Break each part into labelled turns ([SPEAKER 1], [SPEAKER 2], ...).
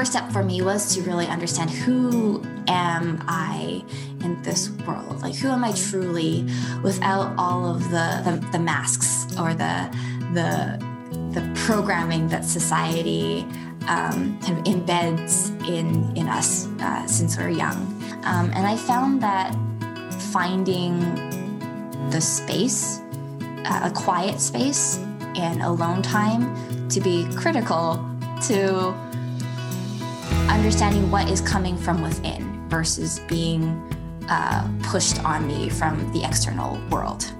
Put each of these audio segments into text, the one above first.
[SPEAKER 1] first step for me was to really understand who am I in this world? Like, who am I truly without all of the, the, the masks or the, the, the programming that society um, kind of embeds in, in us uh, since we're young. Um, and I found that finding the space, uh, a quiet space, and alone time to be critical to understanding what is coming from within versus being uh, pushed on me from the external world.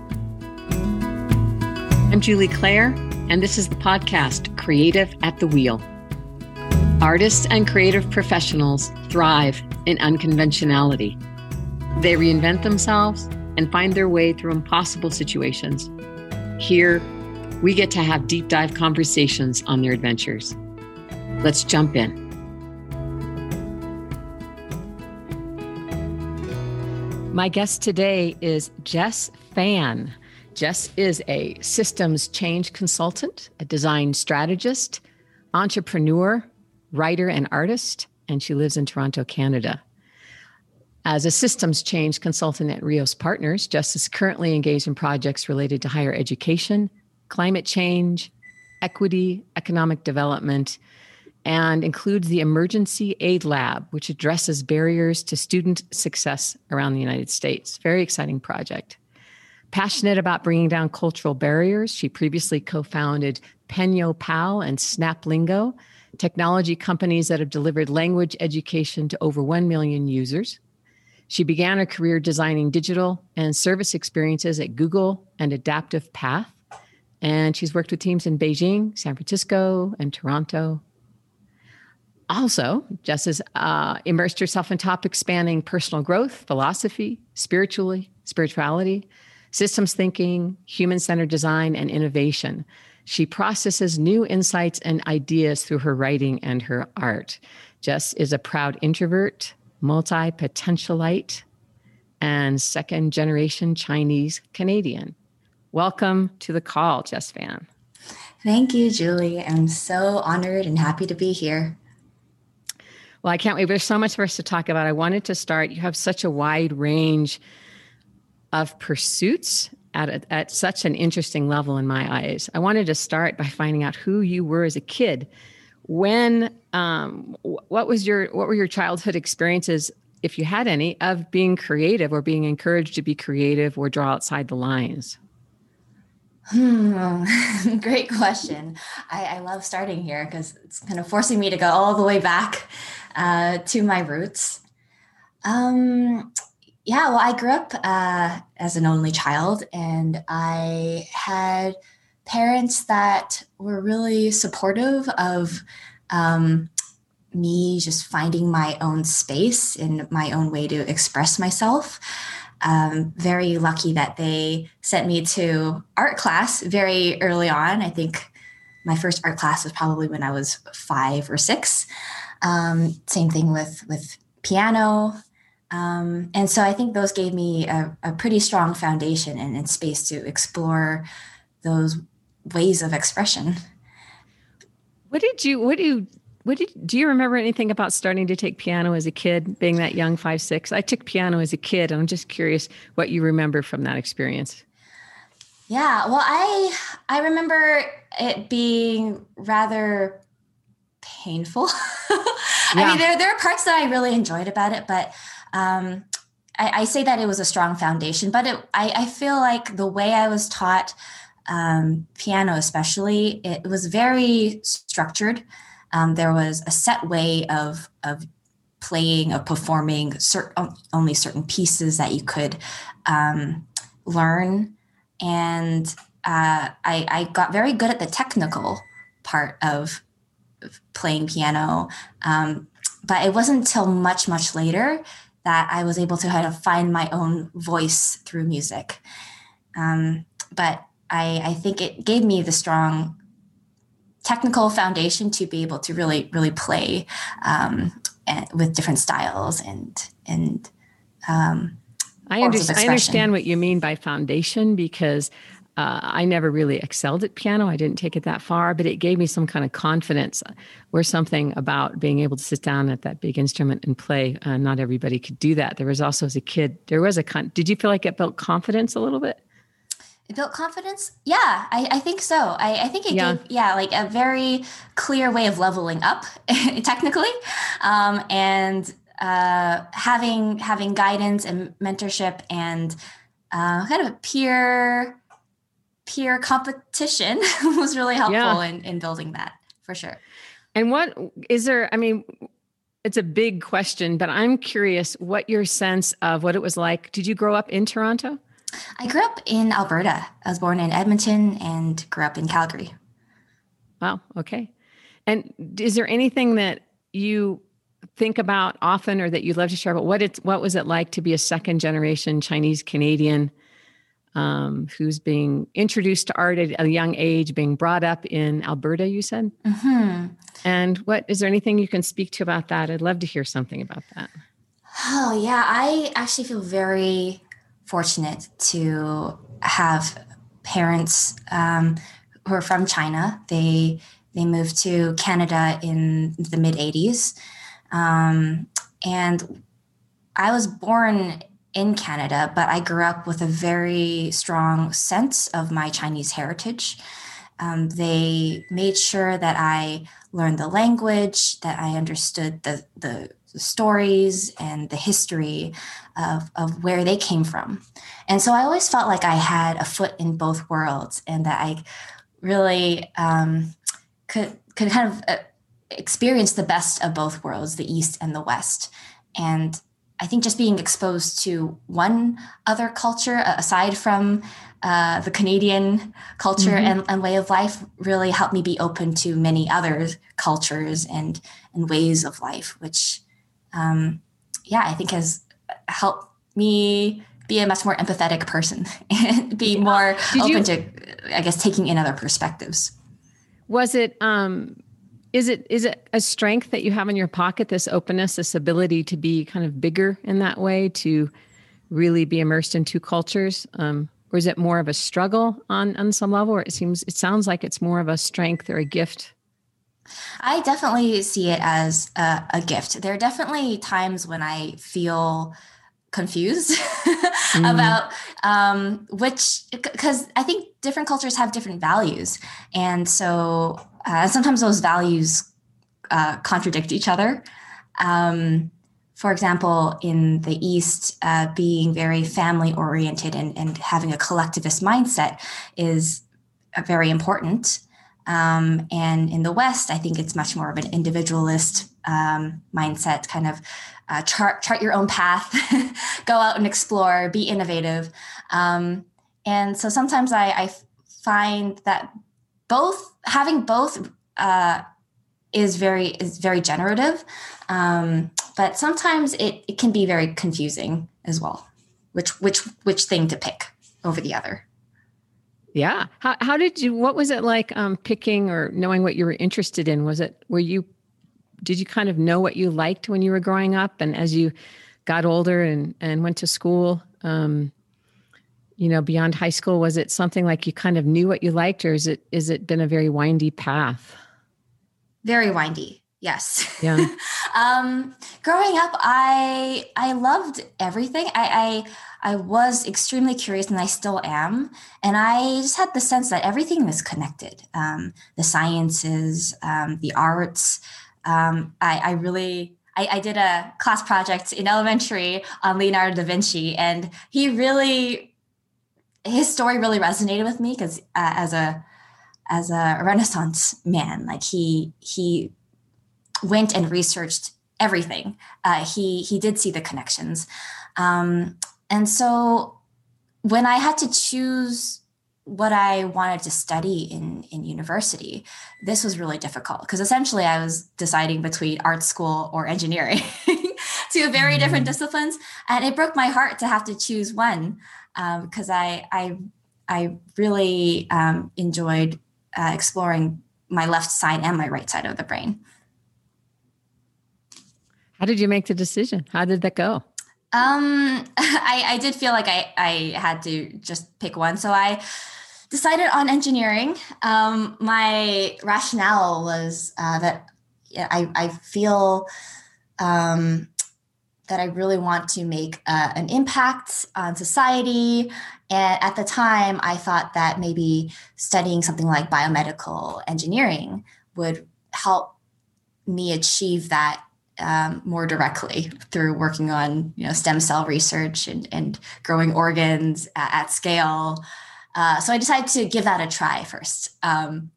[SPEAKER 2] I'm Julie Clare, and this is the podcast Creative at the Wheel. Artists and creative professionals thrive in unconventionality. They reinvent themselves and find their way through impossible situations. Here, we get to have deep dive conversations on their adventures. Let's jump in. My guest today is Jess Fan. Jess is a systems change consultant, a design strategist, entrepreneur, writer, and artist, and she lives in Toronto, Canada. As a systems change consultant at Rios Partners, Jess is currently engaged in projects related to higher education, climate change, equity, economic development, and includes the Emergency Aid Lab, which addresses barriers to student success around the United States. Very exciting project. Passionate about bringing down cultural barriers, she previously co founded Penyo Pal and Snaplingo, technology companies that have delivered language education to over 1 million users. She began her career designing digital and service experiences at Google and Adaptive Path. And she's worked with teams in Beijing, San Francisco, and Toronto, also, Jess has uh, immersed herself in topics spanning personal growth, philosophy, spiritually, spirituality, systems thinking, human centered design, and innovation. She processes new insights and ideas through her writing and her art. Jess is a proud introvert, multi potentialite, and second generation Chinese Canadian. Welcome to the call, Jess Fan.
[SPEAKER 1] Thank you, Julie. I'm so honored and happy to be here.
[SPEAKER 2] Well, I can't wait. There's so much for us to talk about. I wanted to start. You have such a wide range of pursuits at, a, at such an interesting level in my eyes. I wanted to start by finding out who you were as a kid. When, um, what was your, what were your childhood experiences, if you had any, of being creative or being encouraged to be creative or draw outside the lines?
[SPEAKER 1] Hmm, great question. I, I love starting here because it's kind of forcing me to go all the way back uh, to my roots. Um, yeah, well, I grew up uh, as an only child, and I had parents that were really supportive of um, me just finding my own space in my own way to express myself. Um, very lucky that they sent me to art class very early on. I think my first art class was probably when I was five or six. Um, same thing with with piano. Um, and so I think those gave me a, a pretty strong foundation and, and space to explore those ways of expression.
[SPEAKER 2] What did you? What do you? What did? Do you remember anything about starting to take piano as a kid, being that young, five, six? I took piano as a kid. And I'm just curious what you remember from that experience.
[SPEAKER 1] Yeah, well, I I remember it being rather painful. yeah. I mean, there, there are parts that I really enjoyed about it, but um, I, I, say that it was a strong foundation. But it, I, I feel like the way I was taught um, piano, especially, it was very structured. Um, there was a set way of of playing, of performing certain only certain pieces that you could um, learn, and uh, I, I got very good at the technical part of playing piano. Um, but it wasn't until much, much later that I was able to kind of find my own voice through music. Um, but I, I think it gave me the strong technical foundation to be able to really, really play um, and, with different styles and and um,
[SPEAKER 2] I, understand, I understand what you mean by foundation because uh, I never really excelled at piano. I didn't take it that far, but it gave me some kind of confidence where something about being able to sit down at that big instrument and play. Uh, not everybody could do that. There was also as a kid, there was a, con- did you feel like it built confidence a little bit?
[SPEAKER 1] It built confidence? Yeah, I, I think so. I, I think it yeah. gave, yeah, like a very clear way of leveling up technically. Um, and uh, having having guidance and mentorship and uh, kind of a peer peer competition was really helpful yeah. in, in building that for sure.
[SPEAKER 2] And what is there? I mean, it's a big question, but I'm curious what your sense of what it was like. Did you grow up in Toronto?
[SPEAKER 1] I grew up in Alberta. I was born in Edmonton and grew up in Calgary.
[SPEAKER 2] Wow. Okay. And is there anything that you think about often or that you'd love to share about what it's what was it like to be a second generation Chinese Canadian um, who's being introduced to art at a young age, being brought up in Alberta, you said? Mm-hmm. And what is there anything you can speak to about that? I'd love to hear something about that.
[SPEAKER 1] Oh, yeah. I actually feel very fortunate to have parents um, who are from China. They they moved to Canada in the mid 80s. Um, and I was born in Canada, but I grew up with a very strong sense of my Chinese heritage. Um, they made sure that I learned the language, that I understood the, the, stories and the history of, of where they came from. And so I always felt like I had a foot in both worlds and that I really um, could, could kind of uh, experience the best of both worlds, the East and the West. And I think just being exposed to one other culture aside from uh, the Canadian culture mm-hmm. and, and, way of life really helped me be open to many other cultures and and ways of life, which, um, yeah, I think has helped me be a much more empathetic person and be more Did open you, to, I guess, taking in other perspectives.
[SPEAKER 2] Was it um, is it is it a strength that you have in your pocket this openness this ability to be kind of bigger in that way to really be immersed in two cultures? Um, or is it more of a struggle on on some level or it seems it sounds like it's more of a strength or a gift?
[SPEAKER 1] I definitely see it as a, a gift. There are definitely times when i feel confused mm. about um, which because i think different cultures have different values. And so uh, sometimes those values uh, contradict each other. Um, for example, in the East, uh, being very family oriented and, and, having a collectivist mindset is uh, very important. Um, and in the West, I think it's much more of an individualist um, mindset, kind of uh, chart chart your own path, go out and explore, be innovative. Um, and so sometimes I, I find that both having both uh, is very is very generative, um, but sometimes it, it can be very confusing as well. Which which which thing to pick over the other?
[SPEAKER 2] Yeah. How how did you? What was it like um, picking or knowing what you were interested in? Was it were you did you kind of know what you liked when you were growing up, and as you got older and and went to school? Um, you know beyond high school was it something like you kind of knew what you liked or is it is it been a very windy path?
[SPEAKER 1] Very windy yes.
[SPEAKER 2] Yeah.
[SPEAKER 1] Um growing up i i loved everything. I i i was extremely curious and i still am. And i just had the sense that everything was connected um the sciences um the arts. Um i i really I, I, did a class project in elementary on Leonardo da Vinci, and he really his story really resonated with me because uh, as a as a Renaissance man, like he he went and researched everything. Uh, he he did see the connections, um, and so when I had to choose what I wanted to study in in university, this was really difficult because essentially I was deciding between art school or engineering, two very different mm-hmm. disciplines, and it broke my heart to have to choose one because um, I, I I really um, enjoyed uh, exploring my left side and my right side of the brain.
[SPEAKER 2] How did you make the decision? How did that go?
[SPEAKER 1] Um, I, I did feel like I, I had to just pick one. So I decided on engineering. Um, my rationale was uh, that I, I feel um, that I really want to make uh, an impact on society. And at the time, I thought that maybe studying something like biomedical engineering would help me achieve that um, more directly through working on you know stem cell research and, and growing organs at, at scale. Uh, so I decided to give that a try first. Um,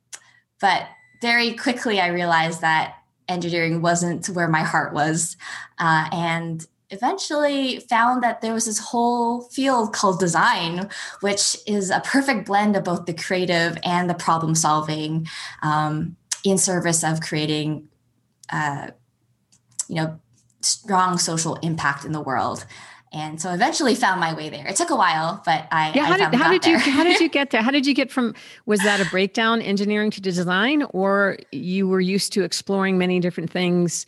[SPEAKER 1] but very quickly, I realized that engineering wasn't where my heart was, uh, and eventually found that there was this whole field called design, which is a perfect blend of both the creative and the problem solving um, in service of creating uh, you know strong social impact in the world and so eventually found my way there. It took a while but i
[SPEAKER 2] yeah how
[SPEAKER 1] I
[SPEAKER 2] did, how did you how did you get there? How did you get from was that a breakdown engineering to design or you were used to exploring many different things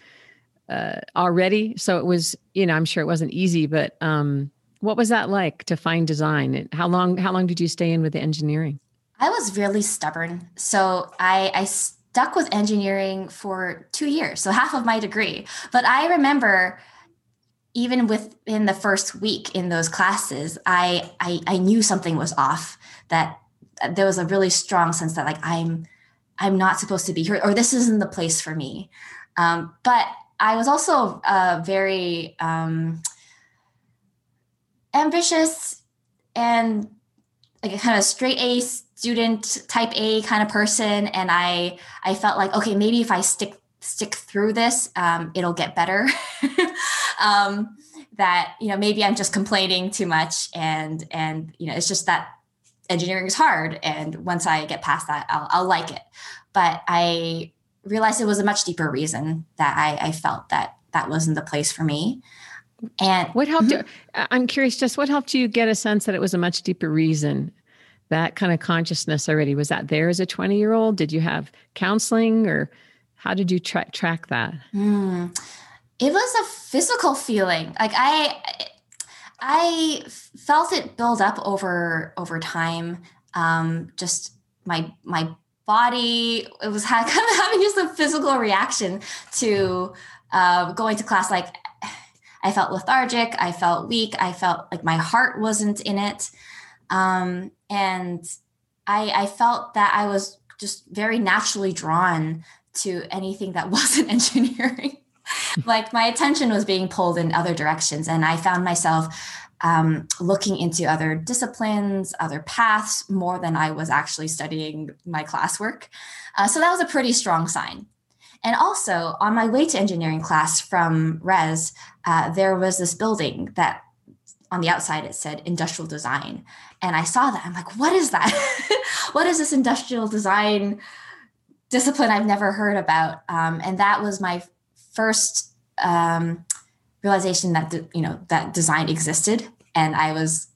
[SPEAKER 2] uh, already? So it was you know i'm sure it wasn't easy but um, what was that like to find design? How long how long did you stay in with the engineering?
[SPEAKER 1] I was really stubborn. So i i stuck with engineering for two years, so half of my degree. But I remember even within the first week in those classes, I, I, I knew something was off. That there was a really strong sense that like I'm I'm not supposed to be here, or this isn't the place for me. Um, but I was also uh, very um, ambitious and like a kind of straight A student type A kind of person, and I I felt like okay, maybe if I stick stick through this, um, it'll get better. um, that you know maybe I'm just complaining too much, and and you know it's just that engineering is hard, and once I get past that, I'll I'll like it. But I realized it was a much deeper reason that I, I felt that that wasn't the place for me. And
[SPEAKER 2] what helped mm-hmm. you? I'm curious, just what helped you get a sense that it was a much deeper reason? that kind of consciousness already was that there as a 20 year old did you have counseling or how did you tra- track that? Mm.
[SPEAKER 1] it was a physical feeling. Like i i felt it build up over over time. Um just my my body it was kind of having just a physical reaction to uh, going to class. Like i felt lethargic. I felt weak. I felt like my heart wasn't in it. Um, and I, I felt that I was just very naturally drawn to anything that wasn't engineering. like my attention was being pulled in other directions, and I found myself um, looking into other disciplines, other paths more than I was actually studying my classwork. Uh, so that was a pretty strong sign. And also, on my way to engineering class from Res, uh, there was this building that on the outside it said industrial design and i saw that i'm like what is that what is this industrial design discipline i've never heard about. Um, and that was my first um, realization that you know that design existed. And i was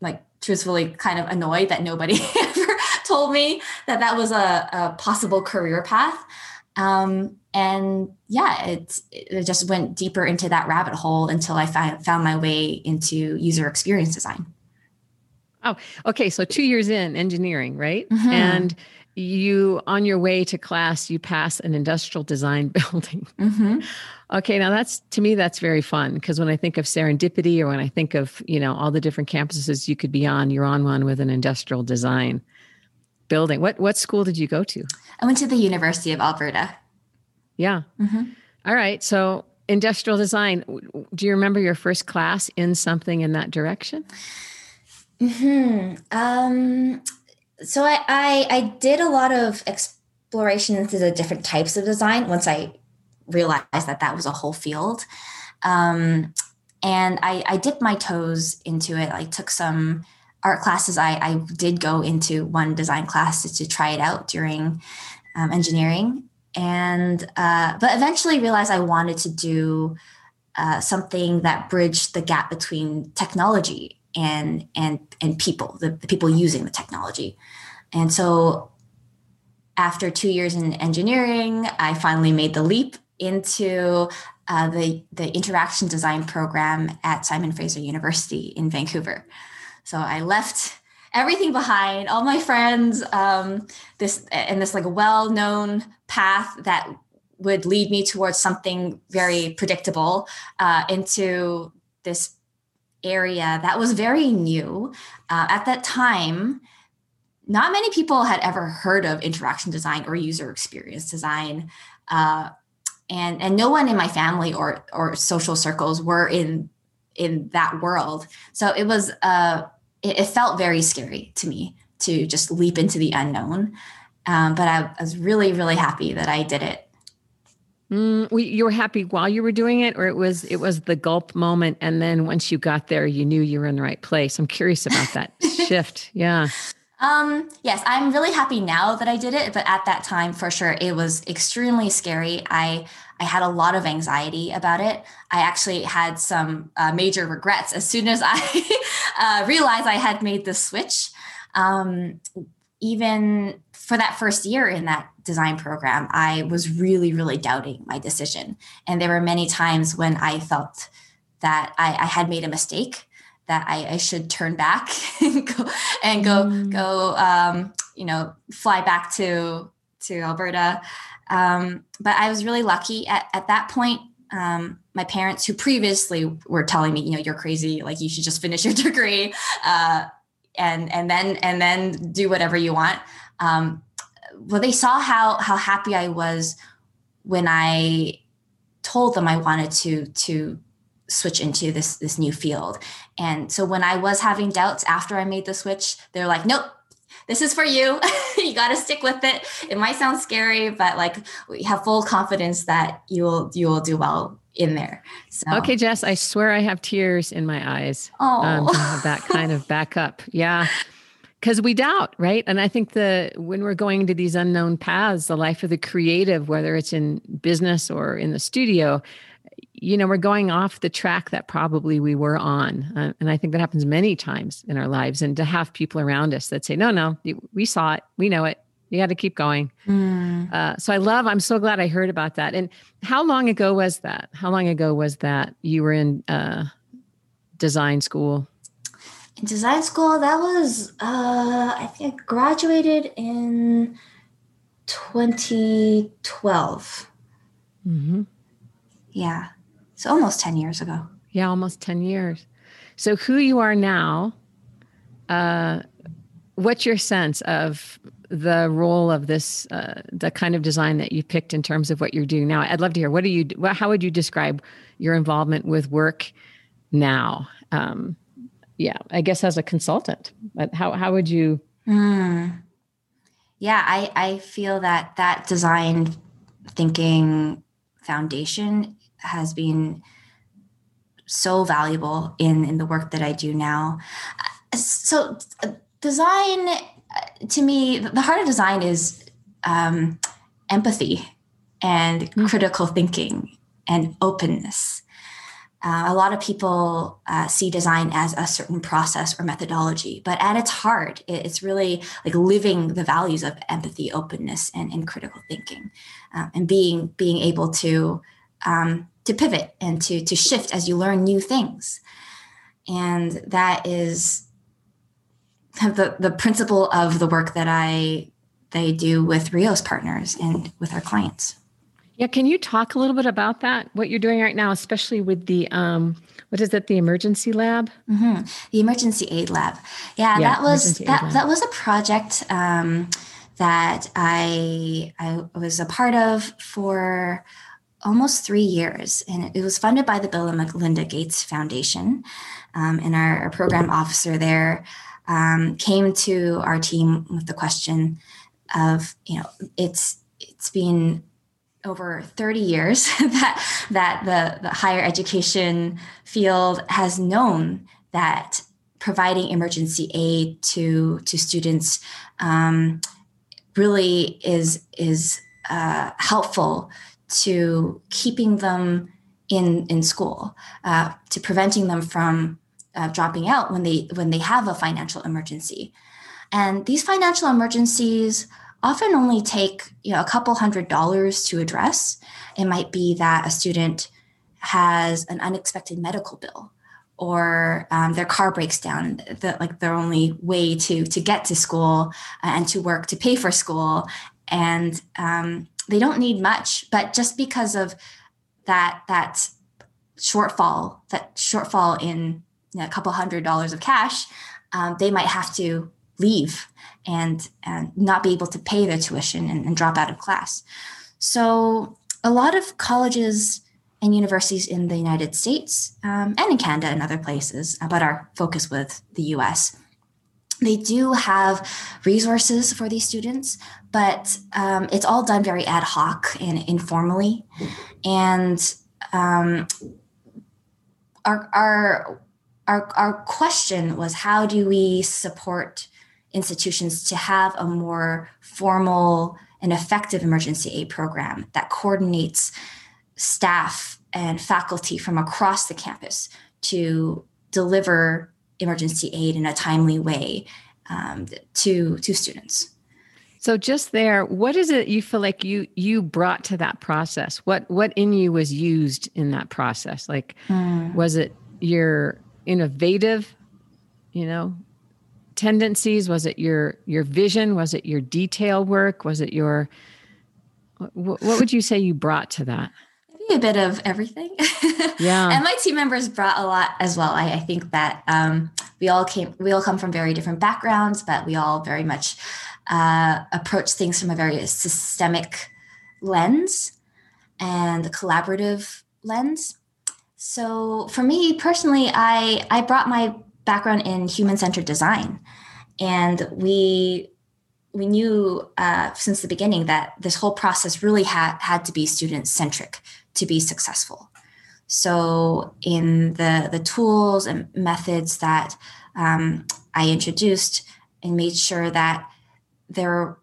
[SPEAKER 1] like truthfully kind of annoyed that nobody ever told me that that was a, a possible career path. Um, and yeah, it, it just went deeper into that rabbit hole until I found, found my way into user experience design.
[SPEAKER 2] Oh, okay. So two years in engineering, right? Mm-hmm. And you on your way to class, you pass an industrial design building. Mm-hmm. Okay, now that's to me that's very fun because when I think of serendipity or when I think of you know all the different campuses you could be on, you're on one with an industrial design building. What what school did you go to?
[SPEAKER 1] I went to the University of Alberta.
[SPEAKER 2] Yeah. Mm-hmm. All right. So industrial design. Do you remember your first class in something in that direction?
[SPEAKER 1] Hmm. Um. So I, I I did a lot of exploration into the different types of design once I realized that that was a whole field. Um, and I, I dipped my toes into it. I took some art classes. I, I did go into one design class to, to try it out during um, engineering and uh, but eventually realized I wanted to do uh, something that bridged the gap between technology and and and people, the, the, people using the technology. And so, after two years in engineering, I finally made the leap into uh, the the interaction design program at Simon Fraser University in Vancouver. So I left everything behind all my friends um, this and this like well-known path that would lead me towards something very predictable uh, into this area that was very new. Uh, at that time not many people had ever heard of interaction design or user experience design. Uh, and and no one in my family or or social circles were in in that world. So it was uh it, it felt very scary to me to just leap into the unknown. Um, but I, I was really really happy that i did it
[SPEAKER 2] Mm, you were happy while you were doing it, or it was it was the gulp moment, and then once you got there, you knew you were in the right place. I'm curious about that shift. Yeah.
[SPEAKER 1] Um, yes, I'm really happy now that I did it, but at that time, for sure, it was extremely scary. I I had a lot of anxiety about it. I actually had some uh, major regrets as soon as I uh, realized I had made the switch. Um, even for that first year in that design program, I was really, really doubting my decision. And there were many times when I felt that I, I had made a mistake, that I, I should turn back and go and go, mm. go um, you know, fly back to to Alberta. Um, but I was really lucky at, at that point. Um, my parents, who previously were telling me, you know, you're crazy, like you should just finish your degree, uh, and and then and then do whatever you want. Um, well, they saw how how happy I was when I told them I wanted to to switch into this this new field. And so when I was having doubts after I made the switch, they're like, "Nope, this is for you. you got to stick with it. It might sound scary, but like we have full confidence that you will you will do well in there. So
[SPEAKER 2] Okay, Jess, I swear I have tears in my eyes.
[SPEAKER 1] Oh, um,
[SPEAKER 2] that kind of backup. Yeah because we doubt right? And i think the when we're going to these unknown paths the life of the creative whether it's in business or in the studio you know we're going off the track that probably we were on. Uh, and i think that happens many times in our lives. And to have people around us that say no no we saw it. We know it. You got to keep going. Mm. uh, so i love i'm so glad i heard about that. And how long ago was that? How long ago was that you were in uh, design school
[SPEAKER 1] design school that was uh i think i graduated in 2012 mm-hmm. yeah so almost 10 years ago.
[SPEAKER 2] Yeah almost 10 years. So who you are now uh what's your sense of the role of this uh, the kind of design that you picked in terms of what you're doing now? I'd love to hear what do you how would you describe your involvement with work now? Um, yeah, I guess as a consultant, but how, how would you? Mm.
[SPEAKER 1] Yeah, I, I feel that that design thinking foundation has been so valuable in, in the work that I do now. So design to me, the heart of design is um, empathy and mm. critical thinking and openness. Uh, a lot of people uh, see design as a certain process or methodology, but at its heart, it's really like living the values of empathy, openness, and, and critical thinking, uh, and being being able to um, to pivot and to to shift as you learn new things, and that is the the principle of the work that I they do with Rios partners and with our clients.
[SPEAKER 2] Yeah, can you talk a little bit about that? What you're doing right now, especially with the um, what is it? The emergency lab.
[SPEAKER 1] Mm-hmm. The emergency aid lab. Yeah, yeah that was that that was a project um, that I I was a part of for almost three years, and it was funded by the Bill and Melinda Gates Foundation, um, and our, our, program officer there um, came to our team with the question of you know it's it's been over 30 years that that the, the higher education field has known that providing emergency aid to to students um, really is is uh, helpful to keeping them in in school uh, to preventing them from uh, dropping out when they when they have a financial emergency. And these financial emergencies often only take you know a couple hundred dollars to address. It might be that a student has an unexpected medical bill or um, their car breaks down the, like their only way to to get to school and to work to pay for school and um, they don't need much but just because of that that shortfall that shortfall in you know, a couple hundred dollars of cash um, they might have to leave and and not be able to pay their tuition and, and drop out of class so a lot of colleges and universities in the United States um, and in Canada and other places, uh, but our focus with the US. They do have resources for these students, but um, it's all done very ad hoc and informally. And um, our, our, our, our question was how do we support institutions to have a more formal and effective emergency aid program that coordinates staff and faculty from across the campus to deliver emergency aid in a timely way um, to to students.
[SPEAKER 2] So just there, what is it you feel like you you brought to that process? What what in you was used in that process? Like mm. was it your innovative, you know, tendencies? Was it your your vision? Was it your detail work? Was it your what, what would you say you brought to that?
[SPEAKER 1] a bit of everything. Yeah. and my team members brought a lot as well. I, I think that um, we all came, we all come from very different backgrounds, but we all very much uh, approach things from a very systemic lens and a collaborative lens. So for me personally, I I brought my background in human-centered design, and we we knew uh, since the beginning that this whole process really had had to be student centric to be successful. So, in the, the tools and methods that um, I introduced and made sure that there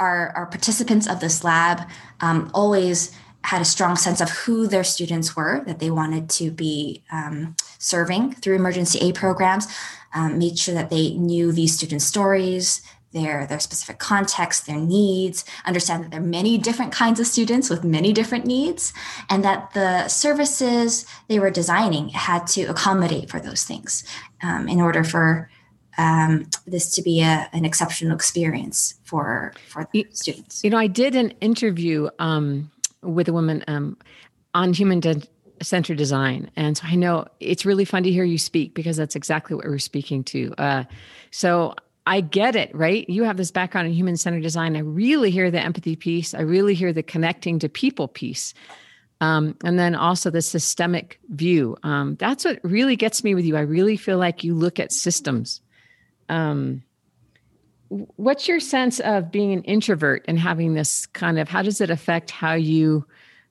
[SPEAKER 1] are, are participants of this lab um, always had a strong sense of who their students were that they wanted to be um, serving through emergency aid programs, um, made sure that they knew these students' stories, their their specific context their needs understand that there are many different kinds of students with many different needs and that the services they were designing had to accommodate for those things um, in order for um, this to be a, an exceptional experience for for you, students.
[SPEAKER 2] you know i did an interview um, with a woman um, on human de- centered design and so i know it's really fun to hear you speak because that's exactly what we're speaking to uh, so I get it, right? You have this background in human centered design. I really hear the empathy piece. I really hear the connecting to people piece. Um, and then also the systemic view. Um, that's what really gets me with you. I really feel like you look at systems. Um, what's your sense of being an introvert and having this kind of, how does it affect how you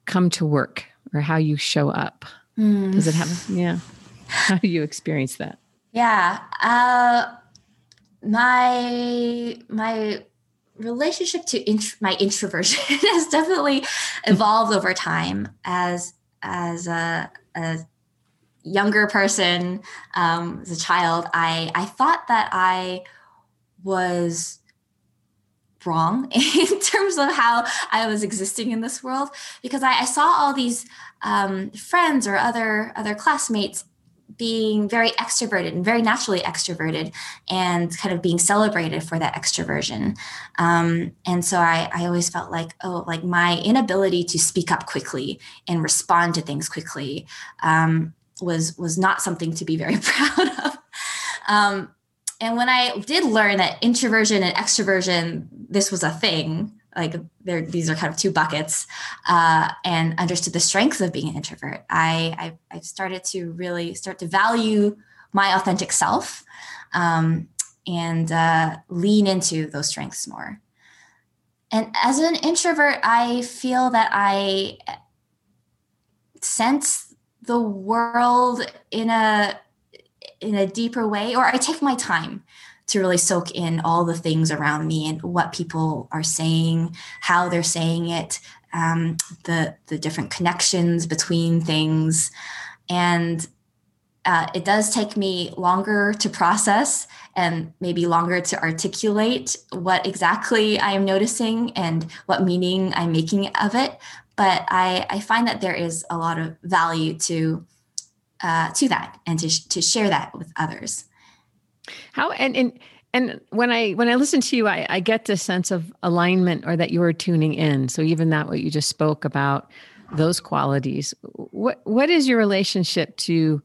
[SPEAKER 2] come to work or how you show up? Mm. Does it have, yeah. How do you experience that?
[SPEAKER 1] Yeah. Uh, my my relationship to int- my introversion has definitely evolved over time as as a, a younger person um, as a child i i thought that i was wrong in terms of how i was existing in this world because i, I saw all these um, friends or other other classmates being very extroverted and very naturally extroverted and kind of being celebrated for that extroversion. Um, and so I, I always felt like oh like my inability to speak up quickly and respond to things quickly um, was was not something to be very proud of. Um, and when i did learn that introversion and extroversion this was a thing like there these are kind of two buckets uh, and understood the strengths of being an introvert I, I, I started to really start to value my authentic self um, and uh, lean into those strengths more. And as an introvert i feel that i sense the world in a in a deeper way or i take my time to really soak in all the things around me and what people are saying, how they're saying it, um, the the different connections between things, and uh, it does take me longer to process and maybe longer to articulate what exactly I am noticing and what meaning I'm making of it. But I, I find that there is a lot of value to uh, to that and to, to share that with others.
[SPEAKER 2] How and and and when I when I listen to you, I, I get this sense of alignment or that you are tuning in. So even that what you just spoke about, those qualities. What what is your relationship to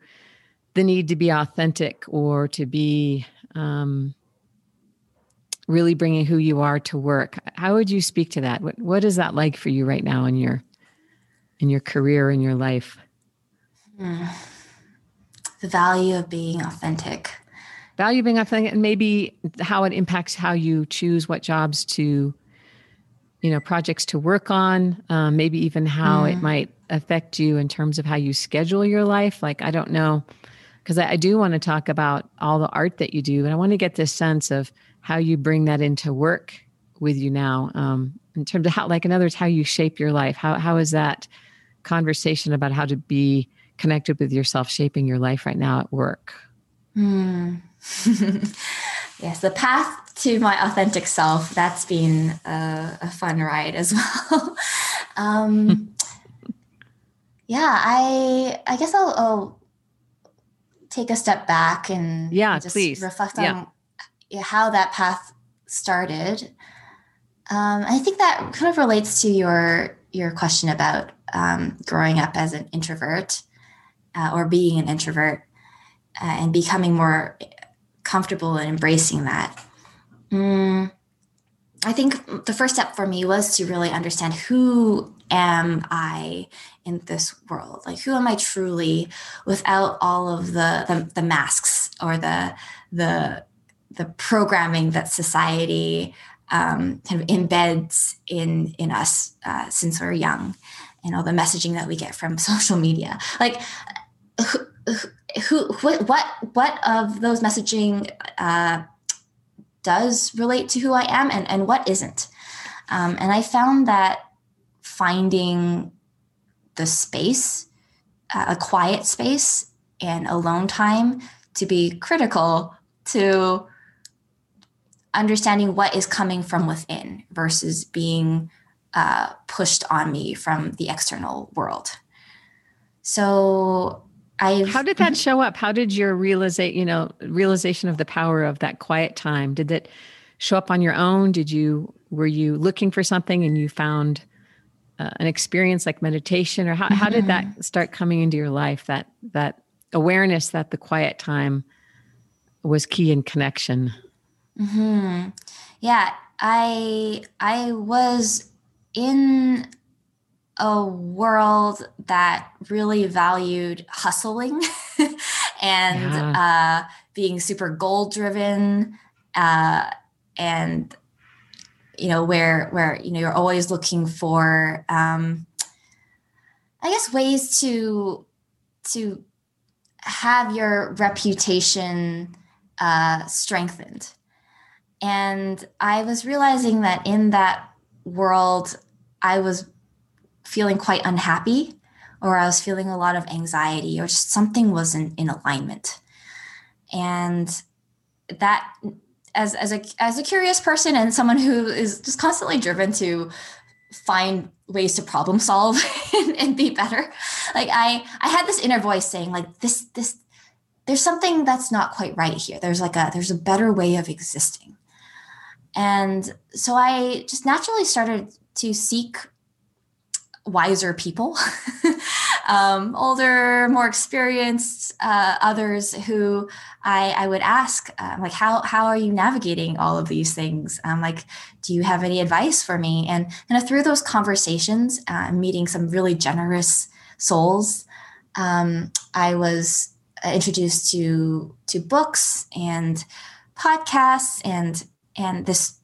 [SPEAKER 2] the need to be authentic or to be um, really bringing who you are to work? How would you speak to that? What what is that like for you right now in your in your career in your life?
[SPEAKER 1] Mm. The value of being authentic.
[SPEAKER 2] Value being authentic and maybe how it impacts how you choose what jobs to you know projects to work on um, maybe even how mm. it might affect you in terms of how you schedule your life. Like i don't know because I, I do want to talk about all the art that you do and i want to get this sense of how you bring that into work with you now um, in terms of how like in other words how you shape your life. How, how is that conversation about how to be connected with yourself shaping your life right now at work
[SPEAKER 1] mm. yes, the path to my authentic self, that's been a, a fun ride as well. um, yeah, I I guess I'll, I'll, take a step back and
[SPEAKER 2] yeah,
[SPEAKER 1] just
[SPEAKER 2] please.
[SPEAKER 1] reflect on yeah. how that path started. Um, I think that kind of relates to your your question about um, growing up as an introvert uh, or being an introvert uh, and becoming more comfortable and embracing that. Mm, I think the first step for me was to really understand who am I in this world? Like who am I truly without all of the the, the masks or the the the programming that society um, kind of embeds in in us uh, since we're young, and all the messaging that we get from social media. Like who, who what what of those messaging uh, does relate to who I am and and what isn't. Um, and I found that finding the space, uh, a quiet space, and alone time to be critical to understanding what is coming from within versus being uh, pushed on me from the external world. So I
[SPEAKER 2] How did that show up? How did your realization, you know, realization of the power of that quiet time? Did it show up on your own? Did you were you looking for something and you found uh, an experience like meditation or how, mm-hmm. how did that mm-hmm. start coming into your life that that awareness that the quiet time was key in connection
[SPEAKER 1] hmm yeah i i was in a world that really valued hustling and yeah. uh, being super goal driven uh, and you know where where you know you're always looking for um, i guess ways to to have your reputation uh, strengthened and i was realizing that in that world i was feeling quite unhappy or I was feeling a lot of anxiety or just something wasn't in alignment. And that as as a as a curious person and someone who is just constantly driven to find ways to problem solve and, and, be better like i i had this inner voice saying like this this there's something that's not quite right here there's like a there's a better way of existing and so i just naturally started to seek wiser people, um, older, more experienced, uh, others who I, I would ask, uh, like, how, how are you navigating all of these things? Um, like, do you have any advice for me? And, and through those conversations, uh, meeting some really generous souls, um, I was introduced to, to books and podcasts and, and this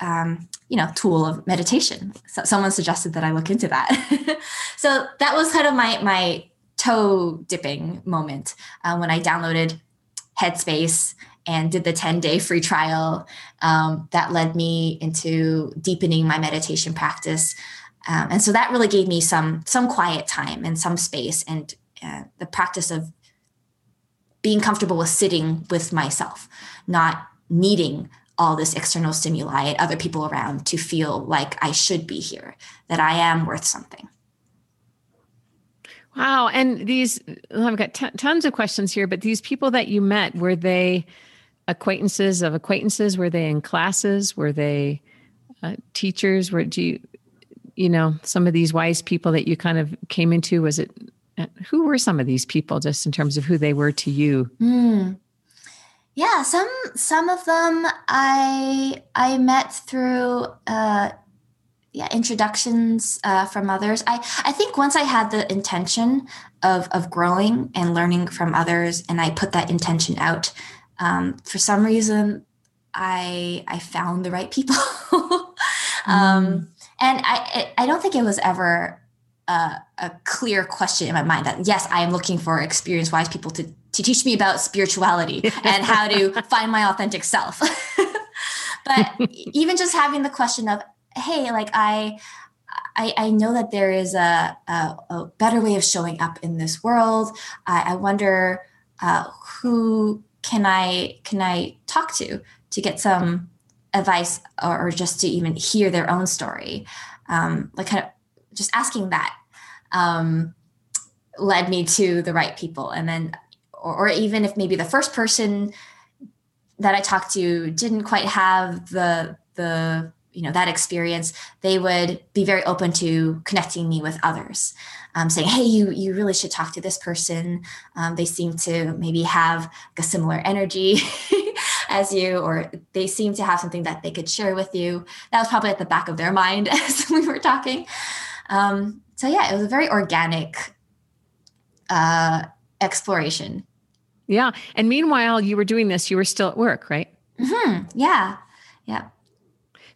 [SPEAKER 1] um, you know tool of meditation. So someone suggested that i look into that. So that was kind of my my toe dipping moment uh, when i downloaded headspace and did the 10 day free trial um, that led me into deepening my meditation practice. Um, and so that really gave me some some quiet time and some space and uh, the practice of being comfortable with sitting with myself not needing all this external stimuli and other people around to feel like I should be here, that I am worth something.
[SPEAKER 2] Wow. And these, I've got t- tons of questions here, but these people that you met, were they acquaintances of acquaintances? Were they in classes? Were they uh, teachers? Were, do you, you know, some of these wise people that you kind of came into, was it, uh, who were some of these people just in terms of who they were to you?
[SPEAKER 1] Mm. Yeah, some some of them I I met through uh, yeah introductions uh, from others i i think once i had the intention of of growing and learning from others and i put that intention out um, for some reason i i found the right people um, mm. and i i don't think it was ever a, a clear question in my mind that yes i am looking for experienced wise people to to teach me about spirituality and how to find my authentic self but even just having the question of hey, like I, I, I know that there is a, a, a, better way of showing up in this world. I, I wonder uh, who can I can I talk to to get some advice or, or just to even hear their own story. Um, like kind of just asking that um, led me to the right people, and then or, or even if maybe the first person that I talked to didn't quite have the the you know that experience they would be very open to connecting me with others. Um, saying hey you you really should talk to this person. Um, they seem to maybe have a similar energy as you or they seem to have something that they could share with you. That was probably at the back of their mind as we were talking. Um, so yeah it was a very organic uh, exploration
[SPEAKER 2] yeah and meanwhile you were doing this you were still at work right
[SPEAKER 1] mm-hmm. yeah yeah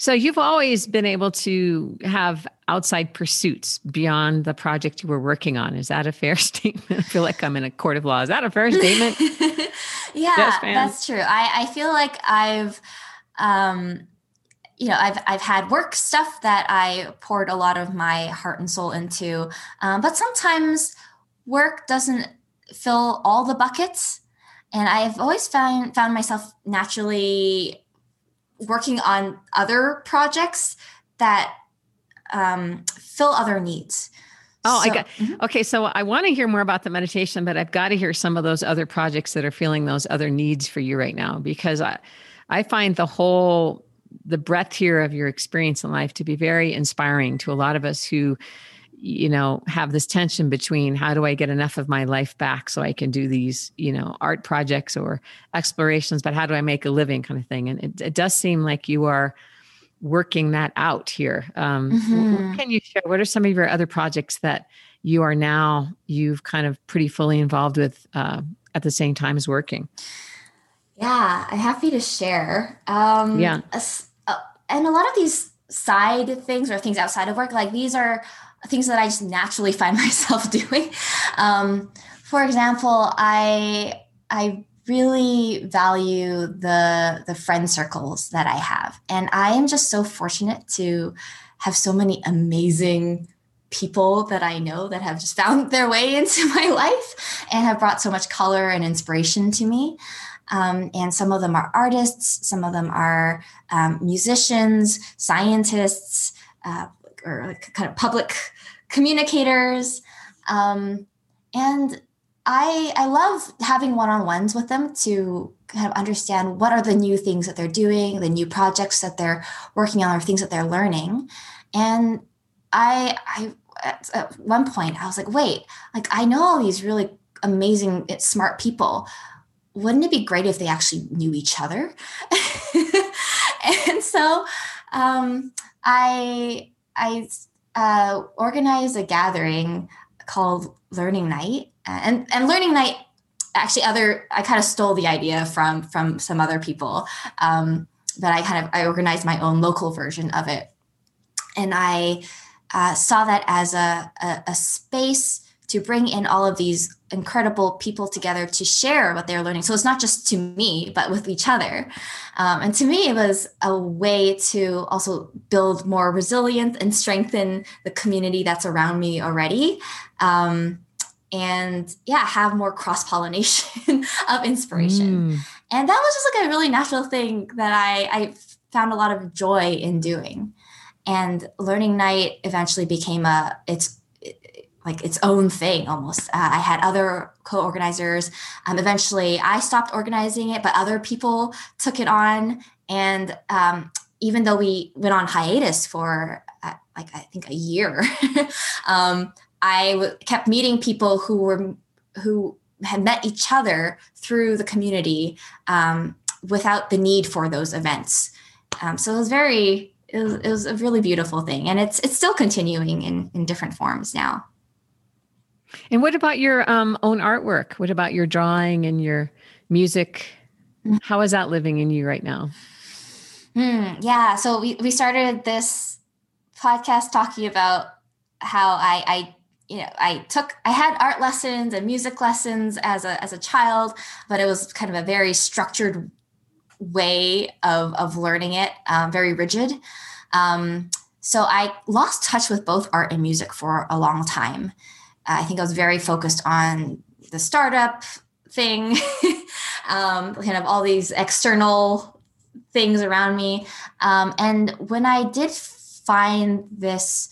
[SPEAKER 2] so you've always been able to have outside pursuits beyond the project you were working on. Is that a fair statement? I feel like I'm in a court of law. Is that a fair statement?
[SPEAKER 1] yeah, that's true. I, I feel like I've, um, you know, I've I've had work stuff that I poured a lot of my heart and soul into, um, but sometimes work doesn't fill all the buckets, and I've always found found myself naturally working on other projects that um, fill other needs.
[SPEAKER 2] Oh, so, I got mm-hmm. okay. So I want to hear more about the meditation, but I've got to hear some of those other projects that are filling those other needs for you right now because I, I find the whole the breadth here of your experience in life to be very inspiring to a lot of us who you know have this tension between how do i get enough of my life back so i can do these you know art projects or explorations but how do i make a living kind of thing? And it, it does seem like you are working that out here. Um, mm-hmm. can you share? What are some of your other projects that you are now you've kind of pretty fully involved with uh, at the same time as working?
[SPEAKER 1] Yeah i'm happy to share. Um,
[SPEAKER 2] yeah.
[SPEAKER 1] uh, and a lot of these side things or things outside of work like these are things that I just naturally find myself doing. Um, for example, I I really value the the friend circles that I have, and I am just so fortunate to have so many amazing people that I know that have just found their way into my life and have brought so much color and inspiration to me. Um, and some of them are artists, some of them are um, musicians, scientists, uh, or like kind of public communicators. Um, and I, I love having one-on-ones with them to kind of understand what are the new things that they're doing, the new projects that they're working on, or things that they're learning. And I, I at one point I was like, wait, like I know all these really amazing, smart people. Wouldn't it be great if they actually knew each other? and so um, I I uh, organized a gathering called Learning Night, and and Learning Night actually other I kind of stole the idea from from some other people, um, but I kind of I organized my own local version of it, and I uh, saw that as a, a, a space to bring in all of these incredible people together to share what they're learning. So it's not just to me, but with each other. Um, and to me, it was a way to also build more resilience and strengthen the community that's around me already. Um, and yeah, have more cross pollination of inspiration. Mm. And that was just like a really natural thing that I, I found a lot of joy in doing. And learning night eventually became a, it's like its own thing almost. Uh, I had other co-organizers. Um, eventually, I stopped organizing it, but other people took it on. And um, even though we went on hiatus for uh, like I think a year, um, I w- kept meeting people who were who had met each other through the community um, without the need for those events. Um, so it was very it was, it was a really beautiful thing, and it's it's still continuing in in different forms now.
[SPEAKER 2] And what about your um, own artwork? What about your drawing and your music? Mm. How is that living in you right now?
[SPEAKER 1] Mm, yeah, so we, we started this podcast talking about how I, I you know i took i had art lessons and music lessons as a as a child but it was kind of a very structured way of of learning it um, very rigid um, so i lost touch with both art and music for a long time I think I was very focused on the startup thing, um, kind of all these external things around me. Um, and when I did find this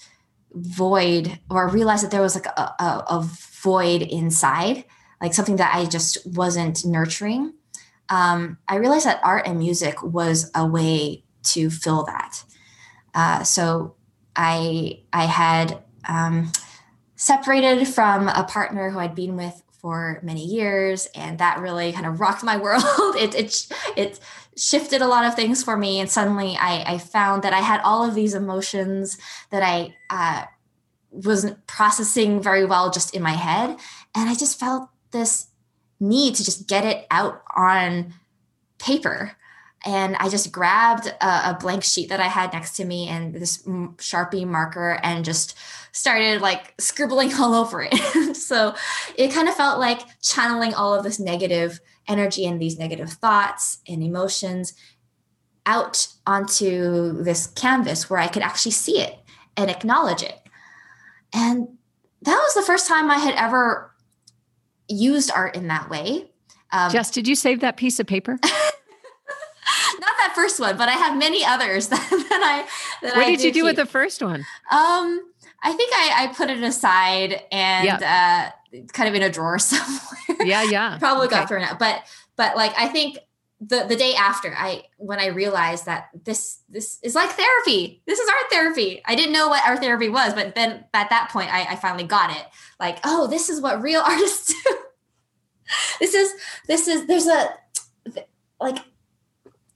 [SPEAKER 1] void or realize that there was like a, a, a, void inside, like something that I just wasn't nurturing, um, I realized that art and music was a way to fill that. Uh, so I I had um, separated from a partner who I'd been with for many years and that really kind of rocked my world. It, it it shifted a lot of things for me and suddenly i i found that i had all of these emotions that i uh, wasn't processing very well just in my head and i just felt this need to just get it out on paper and I just grabbed a, a, blank sheet that I had next to me and this Sharpie marker and just started like scribbling all over it. so it kind of felt like channeling all of this negative energy and these negative thoughts and emotions out onto this canvas where I could actually see it and acknowledge it. And that was the first time I had ever used art in that way.
[SPEAKER 2] Um, Jess, did you save that piece of paper?
[SPEAKER 1] that first one, but I have many others that, that I.
[SPEAKER 2] That what I did you do keep. with the first one?
[SPEAKER 1] Um, I think I, I put it aside and uh, kind of in a drawer somewhere.
[SPEAKER 2] Yeah, yeah.
[SPEAKER 1] Probably okay. got thrown out, but but like I think the the day after I when I realized that this this is like therapy. This is art therapy. I didn't know what art therapy was, but then at that point I, I finally got it. Like, oh, this is what real artists do. this is this is there's a like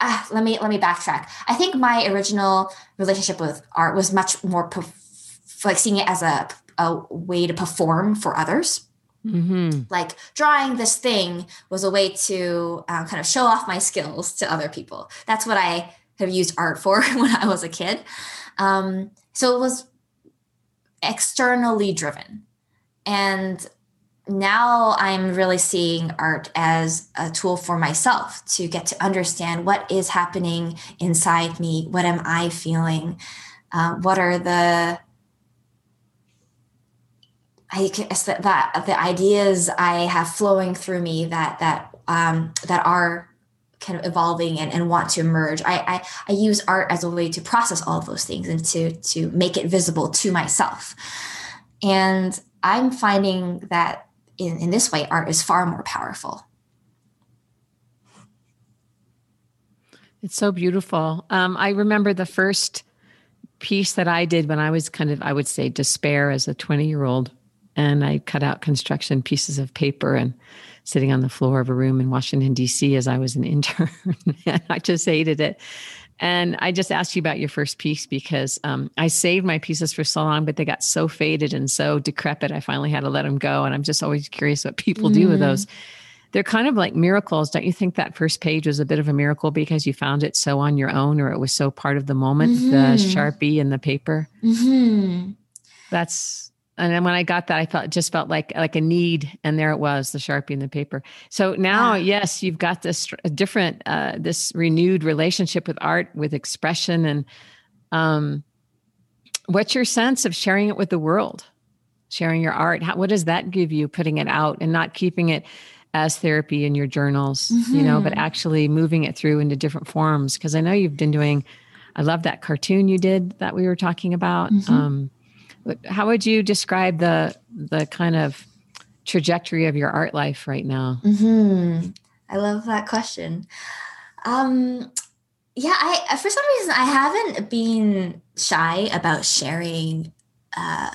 [SPEAKER 1] ah, let me let me backtrack. I think my original relationship with art was much more perf- like seeing it as a a way to perform for others. Mm-hmm. Like drawing this thing was a way to um, kind of show off my skills to other people. That's what I have used art for when I was a kid. Um, so it was externally driven. And now I'm really seeing art as a tool for myself to get to understand what is happening inside me. What am I feeling? Uh, what are the I that the ideas I have flowing through me that that um, that are kind of evolving and, and want to emerge. I, I I use art as a way to process all of those things and to to make it visible to myself. And I'm finding that in, in this way, art is far more powerful.
[SPEAKER 2] It's so beautiful. Um, I remember the first piece that I did when I was kind of, I would say, despair as a 20 year old. And I cut out construction pieces of paper and sitting on the floor of a room in Washington, D.C. as I was an intern. and I just hated it. And I just asked you about your first piece because um, I saved my pieces for so long, but they got so faded and so decrepit. I finally had to let them go. And I'm just always curious what people mm. do with those. Mm. They're kind of like miracles. Don't you think that first page was a bit of a miracle because you found it so on your own or it was so part of the moment, mm-hmm. the Sharpie and the paper? Mm-hmm. That's and then when I got that, I thought just felt like like a need, and there it was, the sharpie and the paper. So now, yes, you've got this different, uh, this renewed relationship with art, with expression, and um, what's your sense of sharing it with the world, sharing your art? How, what does that give you, putting it out and not keeping it as therapy in your journals, mm-hmm. you know, but mm-hmm. actually moving it through into different forms? Because I know you've been doing. I love that cartoon you did that we were talking about. Mm-hmm. Um, How would you describe the the kind of trajectory of your art life right now?
[SPEAKER 1] Mm-hmm. I love that question. Um, yeah, I for some reason I haven't been shy about sharing uh,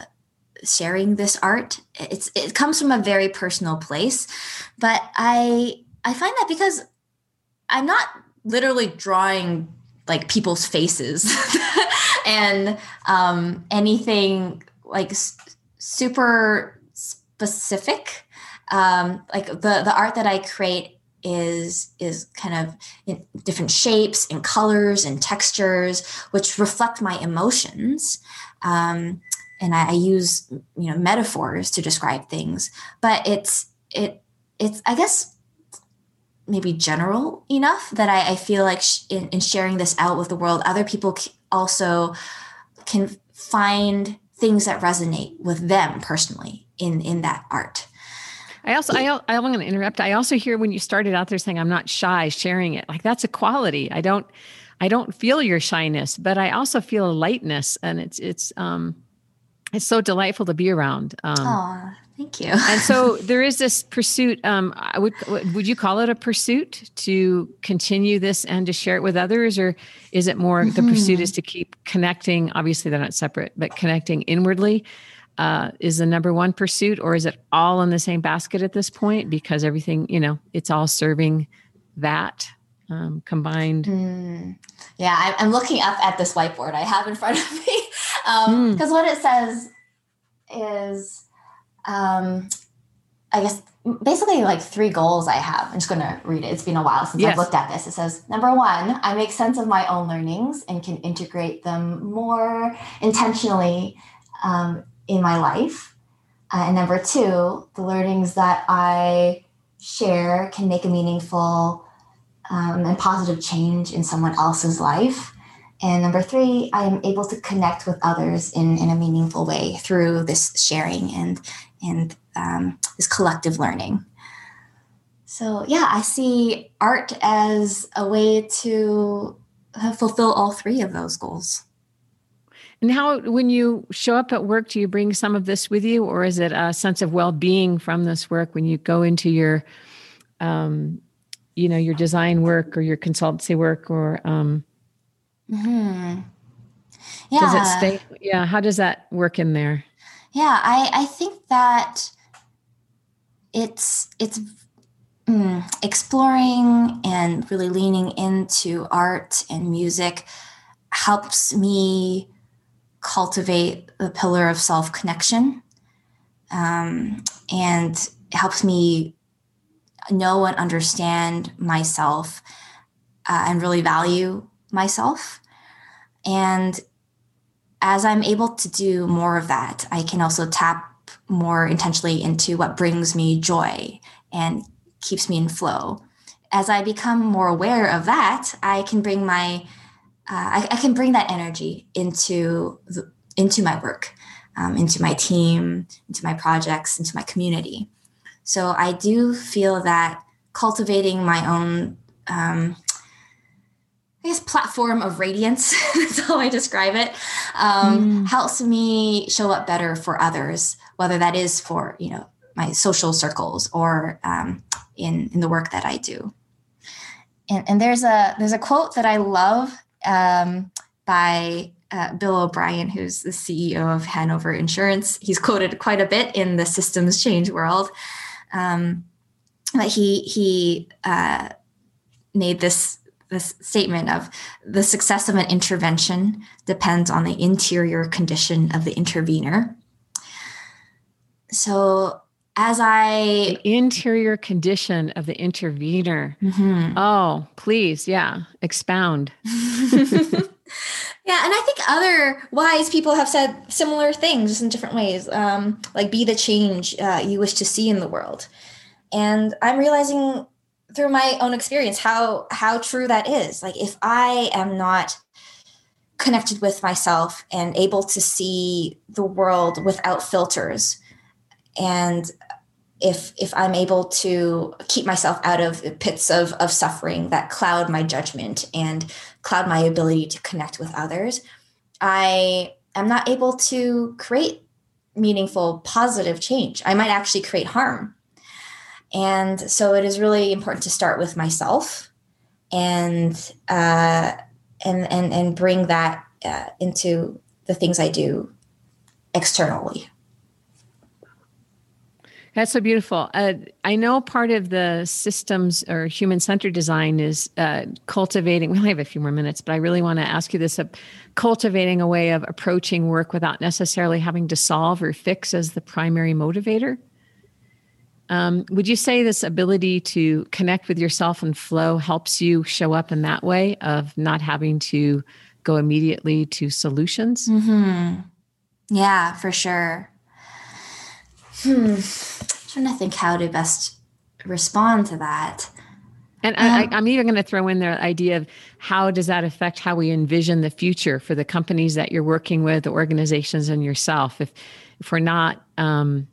[SPEAKER 1] sharing this art. It's it comes from a very personal place, but I I find that because I'm not literally drawing like people's faces and um, anything like s- super specific. Um, like the the art that I create is is kind of in different shapes and colors and textures which reflect my emotions um, and I, I, use you know metaphors to describe things but it's it it's i guess maybe general enough that i, I feel like sh- in, in, sharing this out with the world other people also can find things that resonate with them personally in in that art
[SPEAKER 2] I also, I, I want to interrupt. I also hear when you started out there saying, I'm not shy sharing it. Like that's a quality. I don't, I don't feel your shyness, but I also feel a lightness and it's, it's, um, it's so delightful to be around. Um,
[SPEAKER 1] oh, thank you.
[SPEAKER 2] and so there is this pursuit. Um, I would, would you call it a pursuit to continue this and to share it with others, or is it more mm-hmm. the pursuit is to keep connecting? Obviously, they're not separate, but connecting inwardly uh, is the number one pursuit, or is it all in the same basket at this point? Because everything, you know, it's all serving that um, combined.
[SPEAKER 1] Mm. Yeah, I'm looking up at this whiteboard I have in front of me because um, mm. what it says is, um, I guess, basically like three goals I have. I'm just going to read it. It's been a while since yes. I've looked at this. It says, number one, I make sense of my own learnings and can integrate them more intentionally um, in my life. Uh, and number two, the learnings that I share can make a meaningful um, and positive change in someone else's life. And number three, I am able to connect with others in, in a meaningful way through this sharing and and um, this collective learning. So yeah, I see art as a way to fulfill all three of those goals.
[SPEAKER 2] And how, when you show up at work, do you bring some of this with you, or is it a sense of well-being from this work when you go into your, um, you know, your design work or your consultancy work, or um,
[SPEAKER 1] hmm
[SPEAKER 2] yeah, does it stay? Yeah, how does that work in there?
[SPEAKER 1] Yeah, I I think that it's it's mm, exploring and really leaning into art and music helps me cultivate the pillar of self connection. Um, and helps me know and understand myself uh, and really value myself. And as I'm able to do more of that, I can also tap more intentionally into what brings me joy and keeps me in flow. As I become more aware of that, I can bring my uh, I, I, can bring that energy into the, into my work, um, into my team, into my projects, into my community. So I do feel that cultivating my own, um, I guess, platform of radiance, that's how I describe it, um, mm. helps me show up better for others, whether that is for, you know, my social circles or um, in, in the work that I do. And, and there's a there's a quote that I love um, by uh, Bill O'Brien, who's the CEO of Hanover Insurance. He's quoted quite a bit in the systems change world. Um, but he he uh, made this this statement of the success of an intervention depends on the interior condition of the intervener. So as I
[SPEAKER 2] the interior condition of the intervener. Mm-hmm. Oh, please, yeah, expound.
[SPEAKER 1] yeah, and I think other wise people have said similar things in different ways, um, like be the change uh, you wish to see in the world. And I'm realizing through my own experience how how true that is. Like if I am not connected with myself and able to see the world without filters and if if i'm able to keep myself out of pits of of suffering that cloud my judgment and cloud my ability to connect with others i am not able to create meaningful, positive change. I might actually create harm. And so it is really important to start with myself and uh, and and and bring that uh, into the things I do externally.
[SPEAKER 2] That's so beautiful. Uh, I know part of the systems or human centered design is uh, cultivating. We only have a few more minutes, but I really want to ask you this: uh, cultivating a way of approaching work without necessarily having to solve or fix as the primary motivator. Um, would you say this ability to connect with yourself and flow helps you show up in that way of not having to go immediately to solutions?
[SPEAKER 1] Mm-hmm. Yeah, for sure. Hmm. I'm trying to think how to best respond to that.
[SPEAKER 2] And um, I, am even going to throw in the idea of how does that affect how we envision the future for the companies that you're working with, the organizations, and yourself. If if we're not um,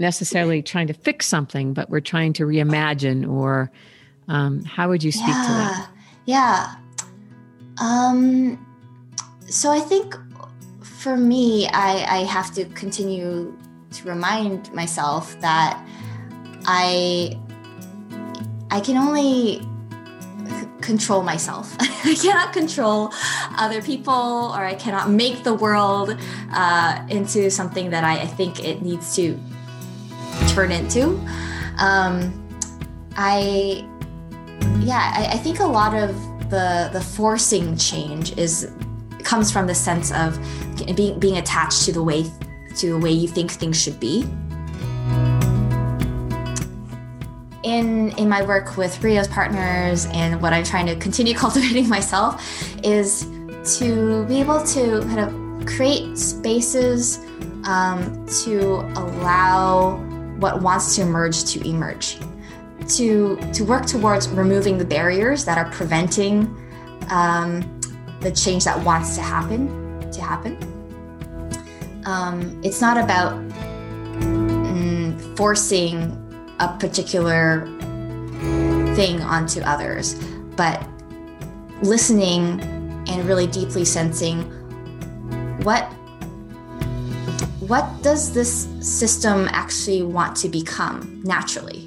[SPEAKER 2] necessarily trying to fix something, but we're trying to reimagine, or um, how would you speak
[SPEAKER 1] yeah,
[SPEAKER 2] to that?
[SPEAKER 1] Yeah. Um. So I think for me, I, I have to continue to remind myself that I I can only control myself. I cannot control other people, or I cannot make the world uh, into something that I, I, think it needs to turn into. Um, I, yeah, I, I think a lot of the the forcing change is comes from the sense of being being attached to the way to the way you think things should be. In in my work with Reos Partners and what I'm trying to continue cultivating myself is to be able to kind of create spaces um, to allow what wants to emerge to emerge. To to work towards removing the barriers that are preventing um, the change that wants to happen to happen. Um, it's not about mm, forcing a particular thing onto others, but listening and really deeply sensing what what does this system actually want to become naturally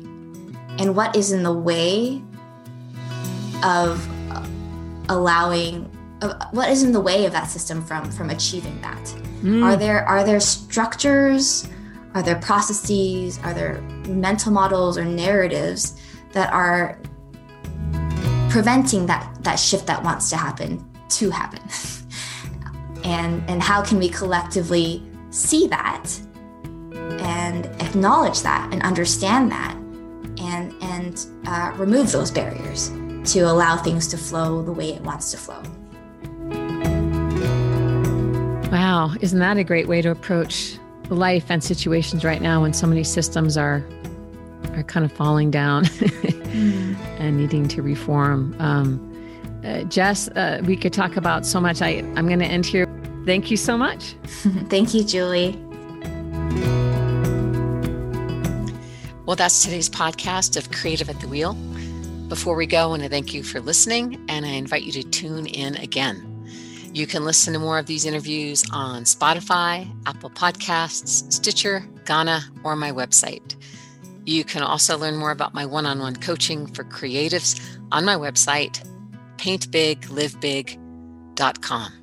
[SPEAKER 1] and what is in the way of allowing what is in the way of that system from from achieving that Mm. Are there are there structures? Are there processes? Are there mental models or narratives that are preventing that that shift that wants to happen to happen? and and how can we collectively see that and acknowledge that and understand that and and uh, remove those barriers to allow things to flow the way it wants to flow.
[SPEAKER 2] Wow, isn't that a great way to approach life and situations right now when so many systems are are kind of falling down mm. and needing to reform? Um, uh, Jess, uh, we could talk about so much. I I'm going to end here. Thank you so much.
[SPEAKER 1] Thank you, Julie.
[SPEAKER 2] Well, that's today's podcast of Creative at the Wheel. Before we go, I want to thank you for listening, and I invite you to tune in again. You can listen to more of these interviews on Spotify, Apple Podcasts, Stitcher, Gaana, or my website. You can also learn more about my one on one coaching for creatives on my website, paintbiglivebig.com.